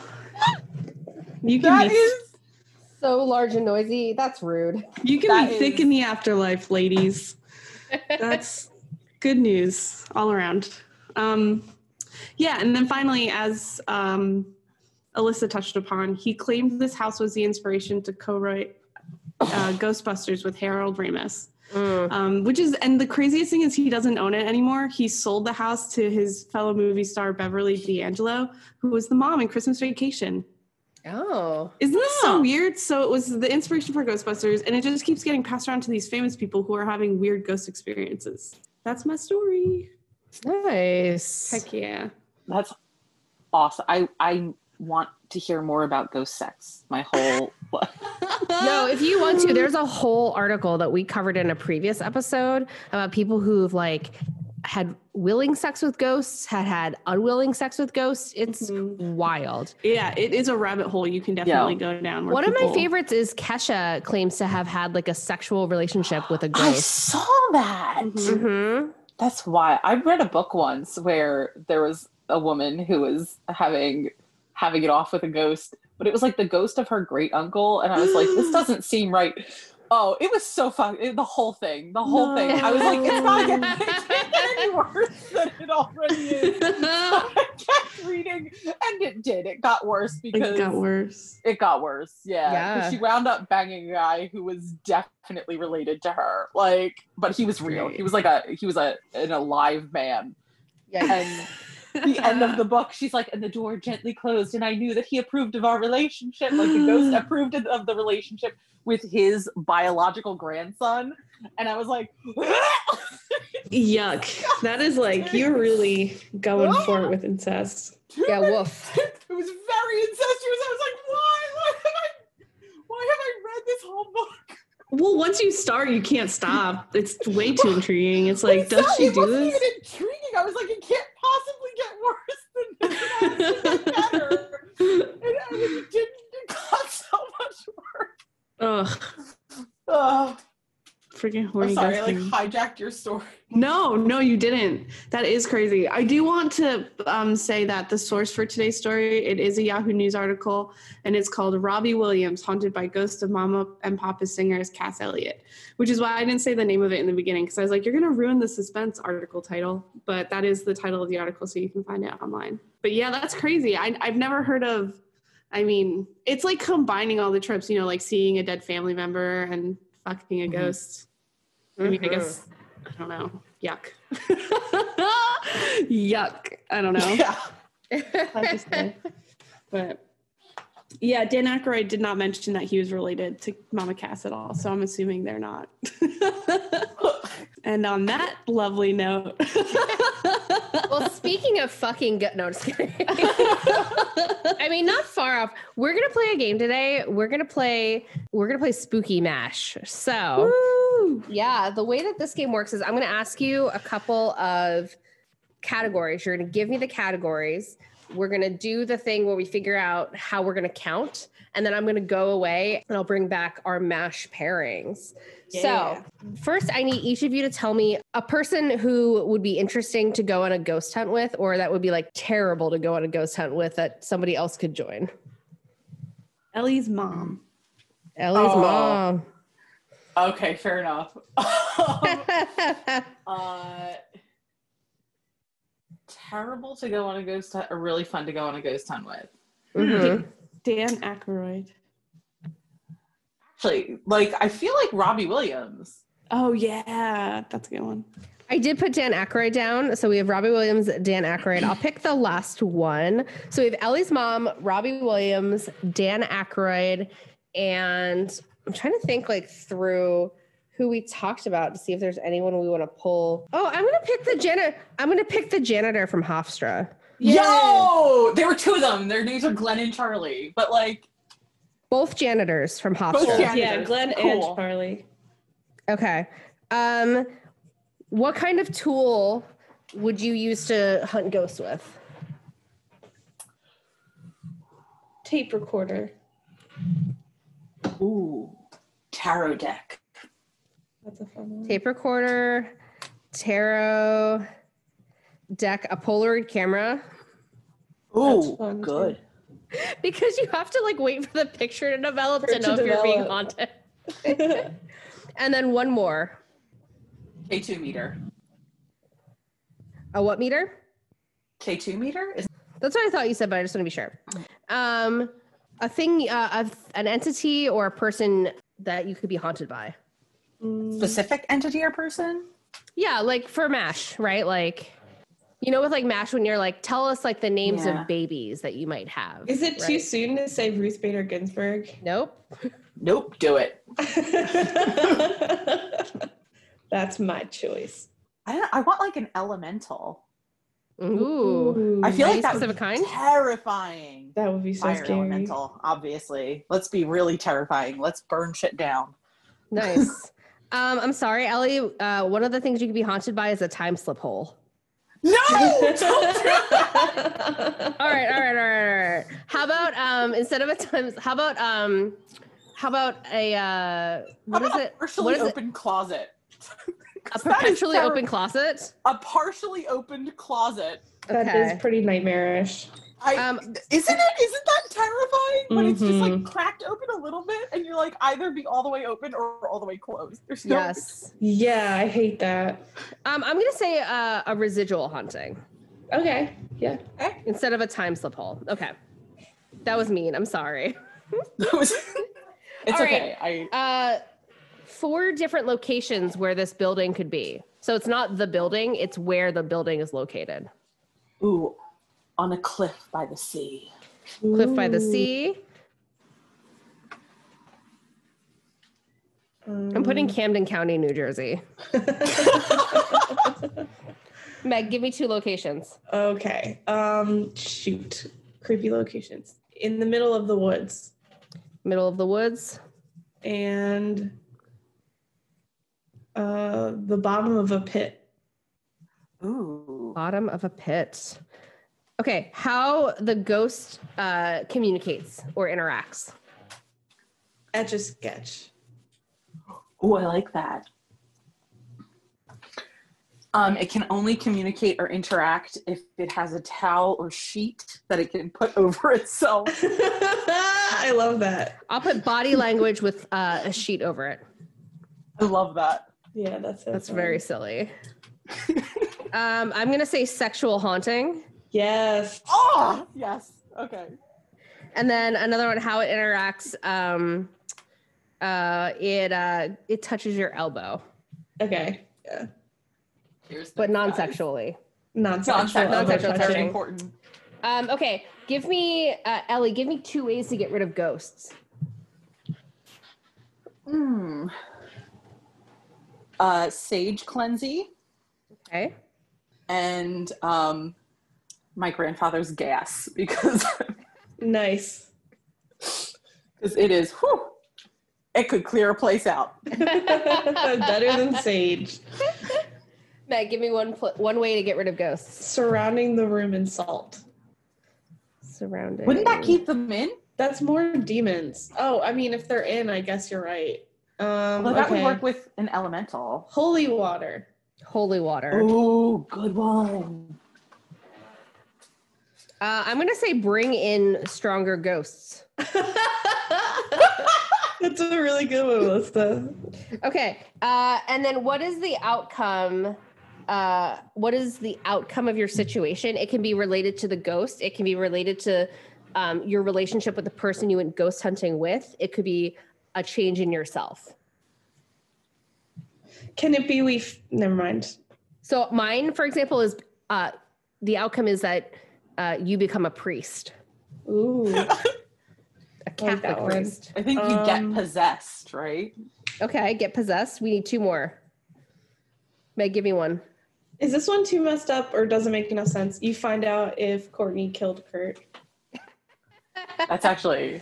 You can That be is So large and noisy. That's rude. you can that be thick in the afterlife, ladies. That's good news all around. Um, yeah, and then finally, as um, Alyssa touched upon, he claimed this house was the inspiration to co-write uh, Ghostbusters with Harold Ramis. Mm. Um, which is, and the craziest thing is he doesn't own it anymore. He sold the house to his fellow movie star Beverly D'Angelo, who was the mom in Christmas Vacation. Oh. Isn't this so weird? So it was the inspiration for Ghostbusters, and it just keeps getting passed around to these famous people who are having weird ghost experiences. That's my story. Nice. Heck yeah. that's awesome. I I want to hear more about ghost sex. My whole No, if you want to, there's a whole article that we covered in a previous episode about people who've like had willing sex with ghosts, had had unwilling sex with ghosts. It's Mhm. wild. Yeah, it is a rabbit hole you can definitely go down. where One of my favorites is Kesha claims to have had like a sexual relationship with a ghost. I saw that. Mhm. hmm That's why I read a book once where there was a woman who was having having it off with a ghost, but it was like the ghost of her great uncle, and I was like, this doesn't seem right. Oh, it was so fun. it- the whole thing, the whole thing. I was like, it's not getting, it can't get any worse than it already is. I kept reading, and it did. It got worse because it got worse. it got worse. Yeah. 'Cause Yeah. She wound up banging a guy who was definitely related to her. Like, but he was real. He was like a he was a an alive man. And the end of the book, she's like, and the door gently closed, and I knew that he approved of our relationship. Like the ghost approved of- of the relationship with his biological grandson. and I was like, Yuck. That is like you're really going for it with incest. Yeah, woof. it was very incestuous. I was like, why? Why have I? Why have I read this whole book? Well, once you start, you can't stop. It's way too intriguing. It's like, It's not- does she it do wasn't this? even intriguing. I was like, it can't possibly get worse than this. It has to get better. And, it didn't. It got so much worse. Ugh, Oh, freaking I'm horny. sorry, I like hijacked your story. No, no, you didn't. That is crazy. I do want to um, say that the source for today's story it is a Yahoo News article, and it's called "Robbie Williams Haunted by Ghost of Mama and Papa Singers Cass Elliot," which is why I didn't say the name of it in the beginning because I was like, "You're gonna ruin the suspense article title," but that is the title of the article, so you can find it online. But yeah, that's crazy. I, I've never heard of. I mean, it's like combining all the tropes, you know, like seeing a dead family member and fucking a Mhm. ghost. I mean, I Mhm. guess I don't know. Yuck. Yuck. I don't know. Yeah. Hard to say. But yeah, Dan Aykroyd did not mention that he was related to Mama Cass at all, so I'm assuming they're not. and on that lovely note, well, speaking of fucking go- no, just kidding. I mean, not far off. We're gonna play a game today. We're gonna play. We're gonna play Spooky Mash. So. Woo! Yeah, the way that this game works is I'm going to ask you a couple of categories. You're going to give me the categories. We're going to do the thing where we figure out how we're going to count. And then I'm going to go away and I'll bring back our mash pairings. Yeah. So, first, I need each of you to tell me a person who would be interesting to go on a ghost hunt with, or that would be like terrible to go on a ghost hunt with that somebody else could join. Ellie's mom. Ellie's Oh. mom. Okay, fair enough. uh, terrible to go on a ghost hunt, or really fun to go on a ghost hunt with. Mhm. Dan Aykroyd. Actually, like I feel like Robbie Williams. Oh yeah, that's a good one. I did put Dan Aykroyd down. So we have Robbie Williams, Dan Aykroyd. I'll pick the last one. So we have Ellie's mom, Robbie Williams, Dan Aykroyd, and I'm trying to think like through who we talked about to see if there's anyone we want to pull. Oh, I'm gonna pick the janitor. I'm gonna pick the janitor from Hofstra. Yo, there were two of them. Their names are Glenn and Charlie, but like Both janitors from Both Hofstra. janitors. Yeah, Glenn Cool. and Charlie. Okay. Um, what kind of tool would you use to hunt ghosts with? Tape recorder. ooh, tarot deck. That's a fun one. tape recorder, tarot deck, a Polaroid camera. Ooh, fun, good. Because you have to like wait for the picture to develop For to know to if you're being haunted. and then one more. K2 meter. A what meter? K2 meter is That's what I thought you said, but I just want to be sure. Um, a thing, uh, of an entity or a person that you could be haunted by. Mm, specific entity or person. Yeah, like for MASH, right? Like, you know, with like MASH, when you're like, tell us like the names Yeah. of babies that you might have. Is it too soon to say Ruth Bader Ginsburg? Nope. Nope, do it. That's my choice. I don't, I want like an elemental. Ooh. I feel Any like that would specific be kind? terrifying. That would be so Fire scary. elemental, obviously. Let's be really terrifying. Let's burn shit down. Nice. um, I'm sorry, Ellie. Uh, one of the things you could be haunted by is a time slip hole. No! Don't do All right, all right, all right, all right. How about um, instead of a time? How about um, how about a uh, what How is about it? A partially What is it? open closet. A 'Cause that is perpetually open closet. A partially opened closet. That Okay. is pretty nightmarish. I, Um, isn't it? Isn't that terrifying? When it's just like Mhm. cracked open a little bit, and you're like either be all the way open or all the way closed. There's no. Yes. Yeah, I hate that. Um, I'm gonna say uh, a residual haunting Okay. Yeah. instead of a time slip hole. Okay. That was mean. I'm sorry. That was- it's All right. okay. I Uh, four different locations where this building could be. So it's not the building; it's where the building is located. ooh, on a cliff by the sea. Cliff by the Ooh. sea. I'm putting Um, Camden County, New Jersey. Meg, give me two locations. okay. Um, shoot. Creepy locations in the middle of the woods Middle of the woods. and uh, the bottom of a pit. Ooh. Bottom of a pit. Okay, how the ghost uh, communicates or interacts. Etch a sketch. Oh, I like that. Um, it can only communicate or interact if it has a towel or sheet that it can put over itself. I love that. I'll put body language with uh, a sheet over it. I love that. Yeah, that's so That's fun. very silly. um, I'm gonna say sexual haunting, yes. Oh, yes. Okay. and then another one how it interacts. Um, uh, it uh, it touches your elbow, Okay. Yeah. Here's but non-sexually. Non-sexual. Non-sexual. Non-sexual touching. important. Um, okay, give me uh, Ellie. Give me two ways to get rid of ghosts. Hmm. Uh, sage cleansing Okay. and um, my grandfather's gas because Nice. because it is. Whew, it could clear a place out. Better than sage. matt give me one pl- one way to get rid of ghosts. Surrounding the room in salt. Surrounding. Wouldn't that keep them in? That's more demons. Oh, I mean, if they're in, I guess you're right. Um, Well, that okay. would work with an elemental. Holy water. holy water? oh good one. Uh, I'm gonna say bring in stronger ghosts. That's a really good one, Melissa. Okay. Uh, and then what is the outcome? Uh, what is the outcome of your situation? It can be related to the ghost. It can be related to um, your relationship with the person you went ghost hunting with. It could be a change in yourself. Can it be we? F- Never mind. So mine, for example, is uh, the outcome is that uh, you become a priest, Ooh. a Catholic that one. priest. I think you Um, get possessed, right? Okay, get possessed. We need two more. Meg, give me one. Is this one too messed up or doesn't make enough sense? You find out if Courtney killed Kurt. That's actually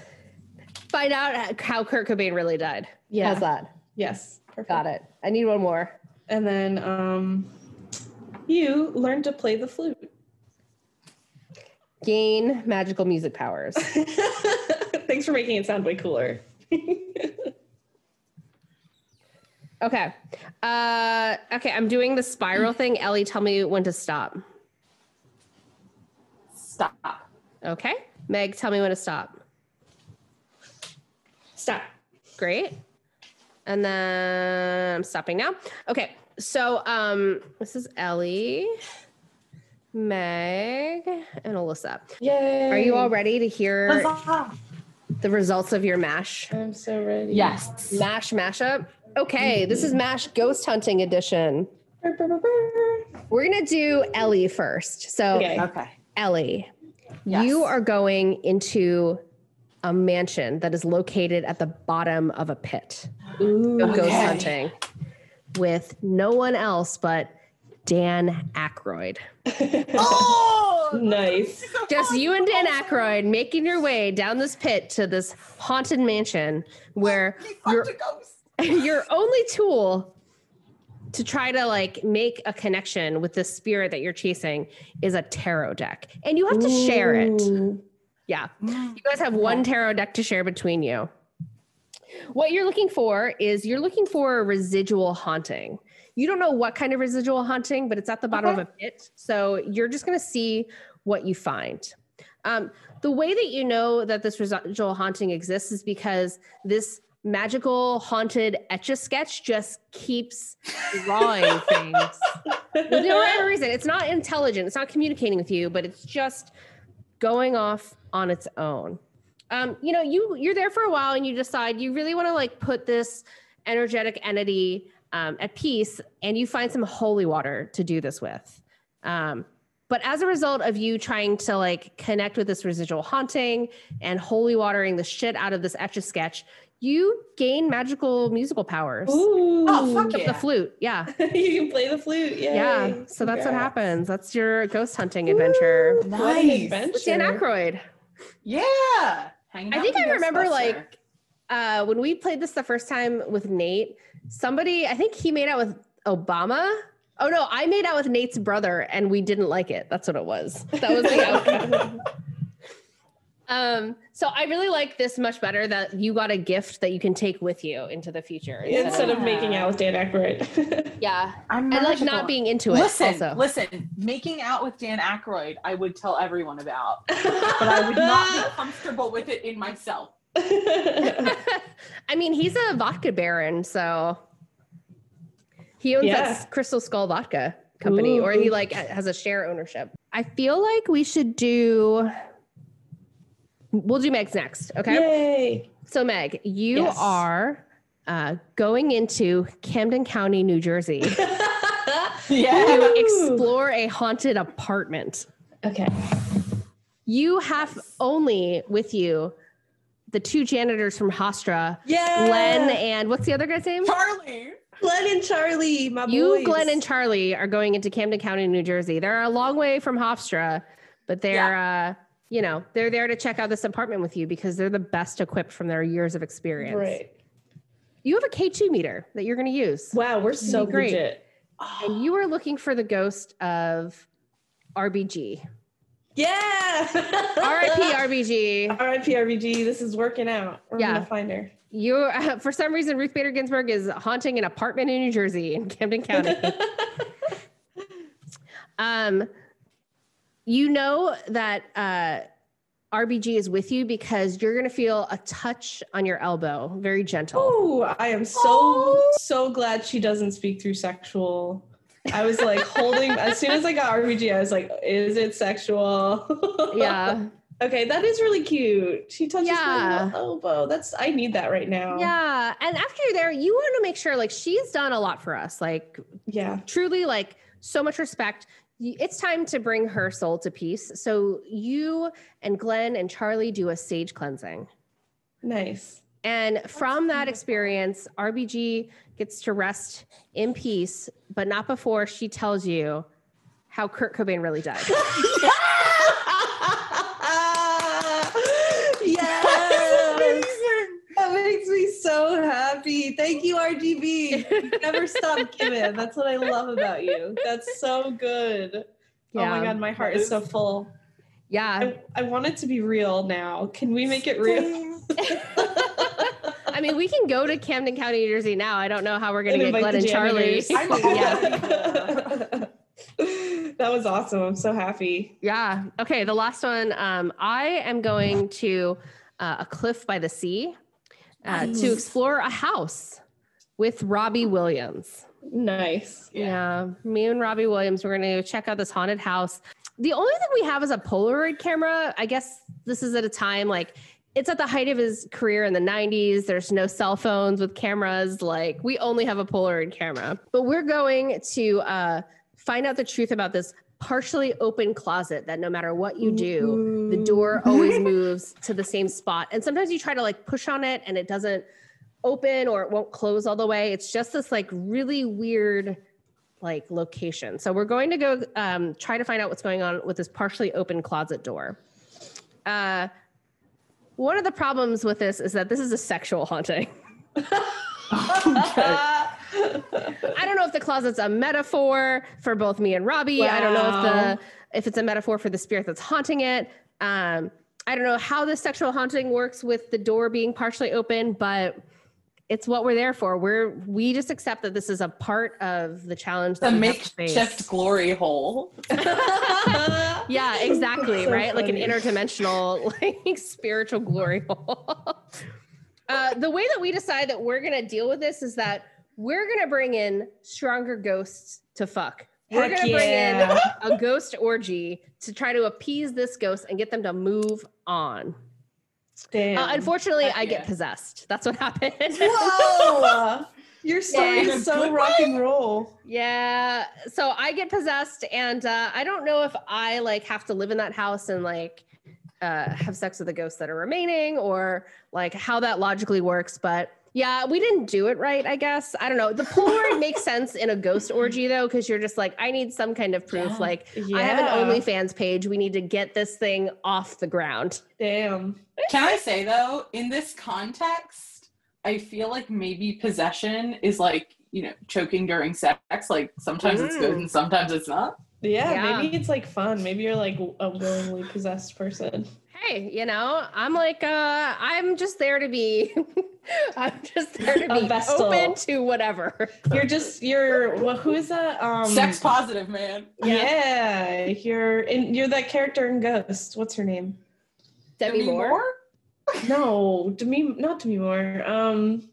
Find out how Kurt Cobain really died. Yeah. How's that? Yes. Perfect. Got it. I need one more. And then um, you learn to play the flute. Gain magical music powers. Thanks for making it sound way cooler. Okay. Uh, okay, I'm doing the spiral thing. Ellie, tell me when to stop. stop. Okay. Meg, tell me when to stop. Stop. Great. And then I'm stopping now. Okay. So um this is Ellie, Meg, and Alyssa. Yay. Are you all ready to hear the results of your MASH? I'm so ready. Yes. MASH mashup? Okay, this is MASH Ghost Hunting Edition. We're gonna do Ellie first. So Okay. Okay. Ellie, Yes. you are going into a mansion that is located at the bottom of a pit. Ooh. Go ghost Okay. hunting with no one else but Dan Aykroyd. Oh, Nice. Just you and Dan Aykroyd making your way down this pit to this haunted mansion where your You're, your only tool to try to like make a connection with the spirit that you're chasing is a tarot deck. And you have to share it. Yeah. You guys have one tarot deck to share between you. What you're looking for is you're looking for a residual haunting. You don't know what kind of residual haunting, but it's at the bottom of a pit. So you're just going to see what you find. Um, the way that you know that this residual haunting exists is because this magical haunted etch a sketch just keeps drawing things with no reason. It's not intelligent. It's not communicating with you, but it's just going off on its own. Um, you know, you you're there for a while and you decide you really want to like put this energetic entity um, at peace, and you find some holy water to do this with. Um, but as a result of you trying to like connect with this residual haunting and holy watering the shit out of this etch a sketch, you gain magical musical powers. Ooh. Oh, fuck Except yeah. The flute, yeah. you can play the flute. Yay. Yeah. So that's what happens. That's your ghost hunting adventure. What an Nice. adventure. With Dan Aykroyd. Yeah. Hanging I think I remember Ghostbuster. like uh, when we played this the first time with Nate, somebody, I think he made out with Obama. Oh no, I made out with Nate's brother and we didn't like it. That's what it was. That was the outcome. um, so I really like this much better that you got a gift that you can take with you into the future. Instead of Yeah. making out with Dan Aykroyd. yeah. I'm And like not being into it Listen, also. listen. Making out with Dan Aykroyd, I would tell everyone about, but I would not be comfortable with it in myself. I mean, he's a vodka baron, so he owns Yeah. that Crystal Skull vodka company, or he like has a share ownership. I feel like we should do. We'll do Meg's next, okay? Yay. So Meg, you Yes. are uh, going into Camden County, New Jersey, Yeah. to explore a haunted apartment. Okay. You have only with you the two janitors from Hofstra, Yeah. Glenn and what's the other guy's name? Charlie. Glenn and Charlie, my You, boys. Glenn, and Charlie are going into Camden County, New Jersey. They're a long way from Hofstra, but they're, uh, you know, they're there to check out this apartment with you because they're the best equipped from their years of experience. Right. You have a K2 meter that you're going to use. Wow, we're so great. legit. And you are looking for the ghost of RBG. Yeah. RIP RBG. R.I.P. RBG. This is working out. We're Yeah. gonna find her. You, uh, for some reason, Ruth Bader Ginsburg is haunting an apartment in New Jersey in Camden County. Um, you know that uh, RBG is with you because you're going to feel a touch on your elbow, very gentle. Oh, I am so so glad she doesn't speak through sexual. I was like holding as soon as I got RBG, I was like, is it sexual? Yeah, okay, that is really cute. She touches Yeah. my elbow. That's I need that right now. yeah. And after you're there, you want to make sure like she's done a lot for us. Like Yeah. truly, like so much respect. It's time to bring her soul to peace. So you and Glenn and Charlie do a sage cleansing. Nice. And from that experience, RBG gets to rest in peace, but not before she tells you how Kurt Cobain really died. yes. That makes me so happy. Thank you, RGB. You never stop giving. That's what I love about you. That's so good. Oh my god, my heart is so full. Yeah. I, I want it to be real now. Can we make it real? I mean, we can go to Camden County, New Jersey now. I don't know how we're going to And get Glenn invite and Charlie. yeah. that was awesome. I'm so happy. Yeah. Okay. The last one. Um, I am going to uh, a cliff by the sea uh, Nice. to explore a house with Robbie Williams. Nice. Yeah. Me and Robbie Williams, we're going to check out this haunted house. The only thing we have is a Polaroid camera. I guess this is at a time like it's at the height of his career in the 90s. There's no cell phones with cameras. Like we only have a Polaroid camera. But we're going to uh, find out the truth about this partially open closet that no matter what you do, the door always moves to the same spot. And sometimes you try to like push on it and it doesn't open or it won't close all the way. It's just this like really weird like location. So we're going to go um, try to find out what's going on with this partially open closet door. Uh, one of the problems with this is that this is a sexual haunting. I don't know if the closet's a metaphor for both me and Robbie. I don't know if the if it's a metaphor for the spirit that's haunting it. Um, I don't know how the sexual haunting works with the door being partially open, but it's what we're there for. We're we just accept that this is a part of the challenge The that we have to face. makeshift glory hole. Yeah, exactly, So right? Like an funny. interdimensional, like spiritual glory hole. uh, the way that we decide that we're gonna deal with this is that we're gonna bring in stronger ghosts to fuck. We're Heck gonna bring yeah. in a ghost orgy to try to appease this ghost and get them to move on. Damn. Uh, unfortunately, Heck I get possessed. That's what happened. Whoa! Your story Yeah. is so rock and roll. Yeah. So I get possessed and uh I don't know if I like have to live in that house and like uh, have sex with the ghosts that are remaining or like how that logically works. But yeah, we didn't do it right, I guess. I don't know. The Polaroid makes sense in a ghost orgy though, because you're just like, I need some kind of proof. Yeah. Like, Yeah. I have an OnlyFans page. We need to get this thing off the ground. Damn. Can I say though, in this context, I feel like maybe possession is like, you know, choking during sex. Like sometimes it's good Mm. and sometimes it's not. Yeah, Yeah. maybe it's like fun. Maybe you're like a willingly possessed person. Hey, you know, I'm like, uh, I'm just there to be, I'm just there to be open to whatever. You're just you're well, who is that? Um Sex positive, man. Yeah, you're in you're that character in Ghost. What's her name? Debbie Demi Moore. No, Demi not Demi Moore. Um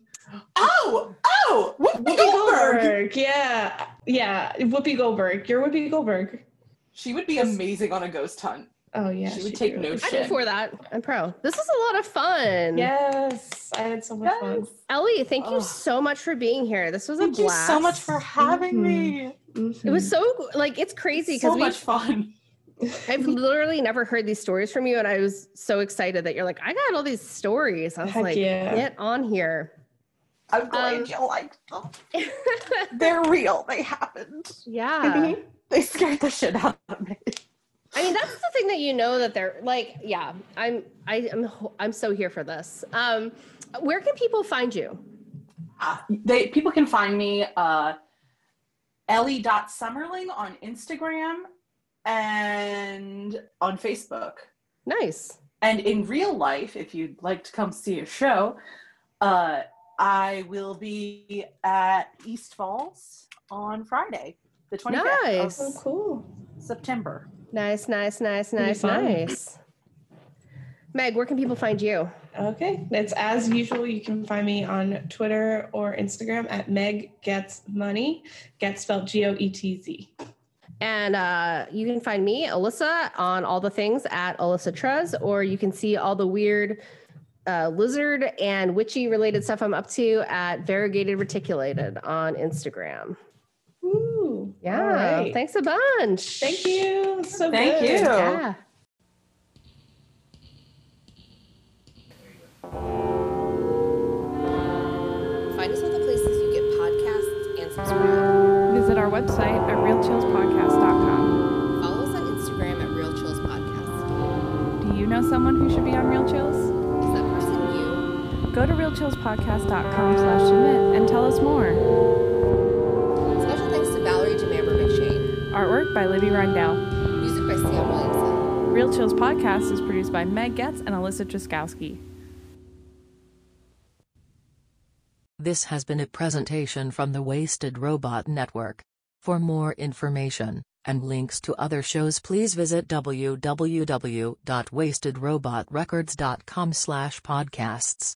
Oh, oh, Whoopi Whoopi Goldberg. Goldberg. Yeah. Yeah. Whoopi Goldberg. You're Whoopi Goldberg. She would be amazing on a ghost hunt. Oh yeah. She would take no shit. I'm shit. for that. I'm pro. This is a lot of fun. Yes. I had so much fun. Ellie, thank you Oh. so much for being here. This was a Thank you blast. so much for having me. It was so like it's crazy because So because much fun. I've literally never heard these stories from you, and I was so excited that you're like, I got all these stories. I was Heck like, yeah. get on here. I'm glad Um, you liked them. They're real. They happened. yeah. They scared the shit out of me. I mean, that's the thing that you know that they're like, yeah, I'm, I am, I'm so here for this. Um, where can people find you? Uh, they people can find me uh, Ellie.Summerling on Instagram and on Facebook. Nice. And in real life, if you'd like to come see a show, uh, I will be at East Falls on Friday, the 25th Nice. Oh, cool. September. Nice, nice, nice, nice, nice. Meg, where can people find you? Okay. It's as usual. You can find me on Twitter or Instagram at Meg Gets Money. Get spelled G O E T Z. And uh, you can find me, Alyssa, on all the things at Alyssa Trez, or you can see all the weird uh, lizard and witchy related stuff I'm up to at Variegated Reticulated on Instagram. Woo. Yeah. All right. Thanks a bunch. Thank you. So Thank good. you. Yeah. Find us all the places you get podcasts and subscribe. Visit our website at realchillspodcast.com. Follow us on Instagram at realchillspodcast. Do you know someone who should be on Real Chills? Is that person you? Go to realchillspodcast.com slash submit and tell us more. Artwork by Libby Rindell. Music by Sam Williamson. Real Chills Podcast is produced by Meg Getz and Alyssa Truskowski. This has been a presentation from the Wasted Robot Network. For more information and links to other shows, please visit www.wastedrobotrecords.com/podcasts.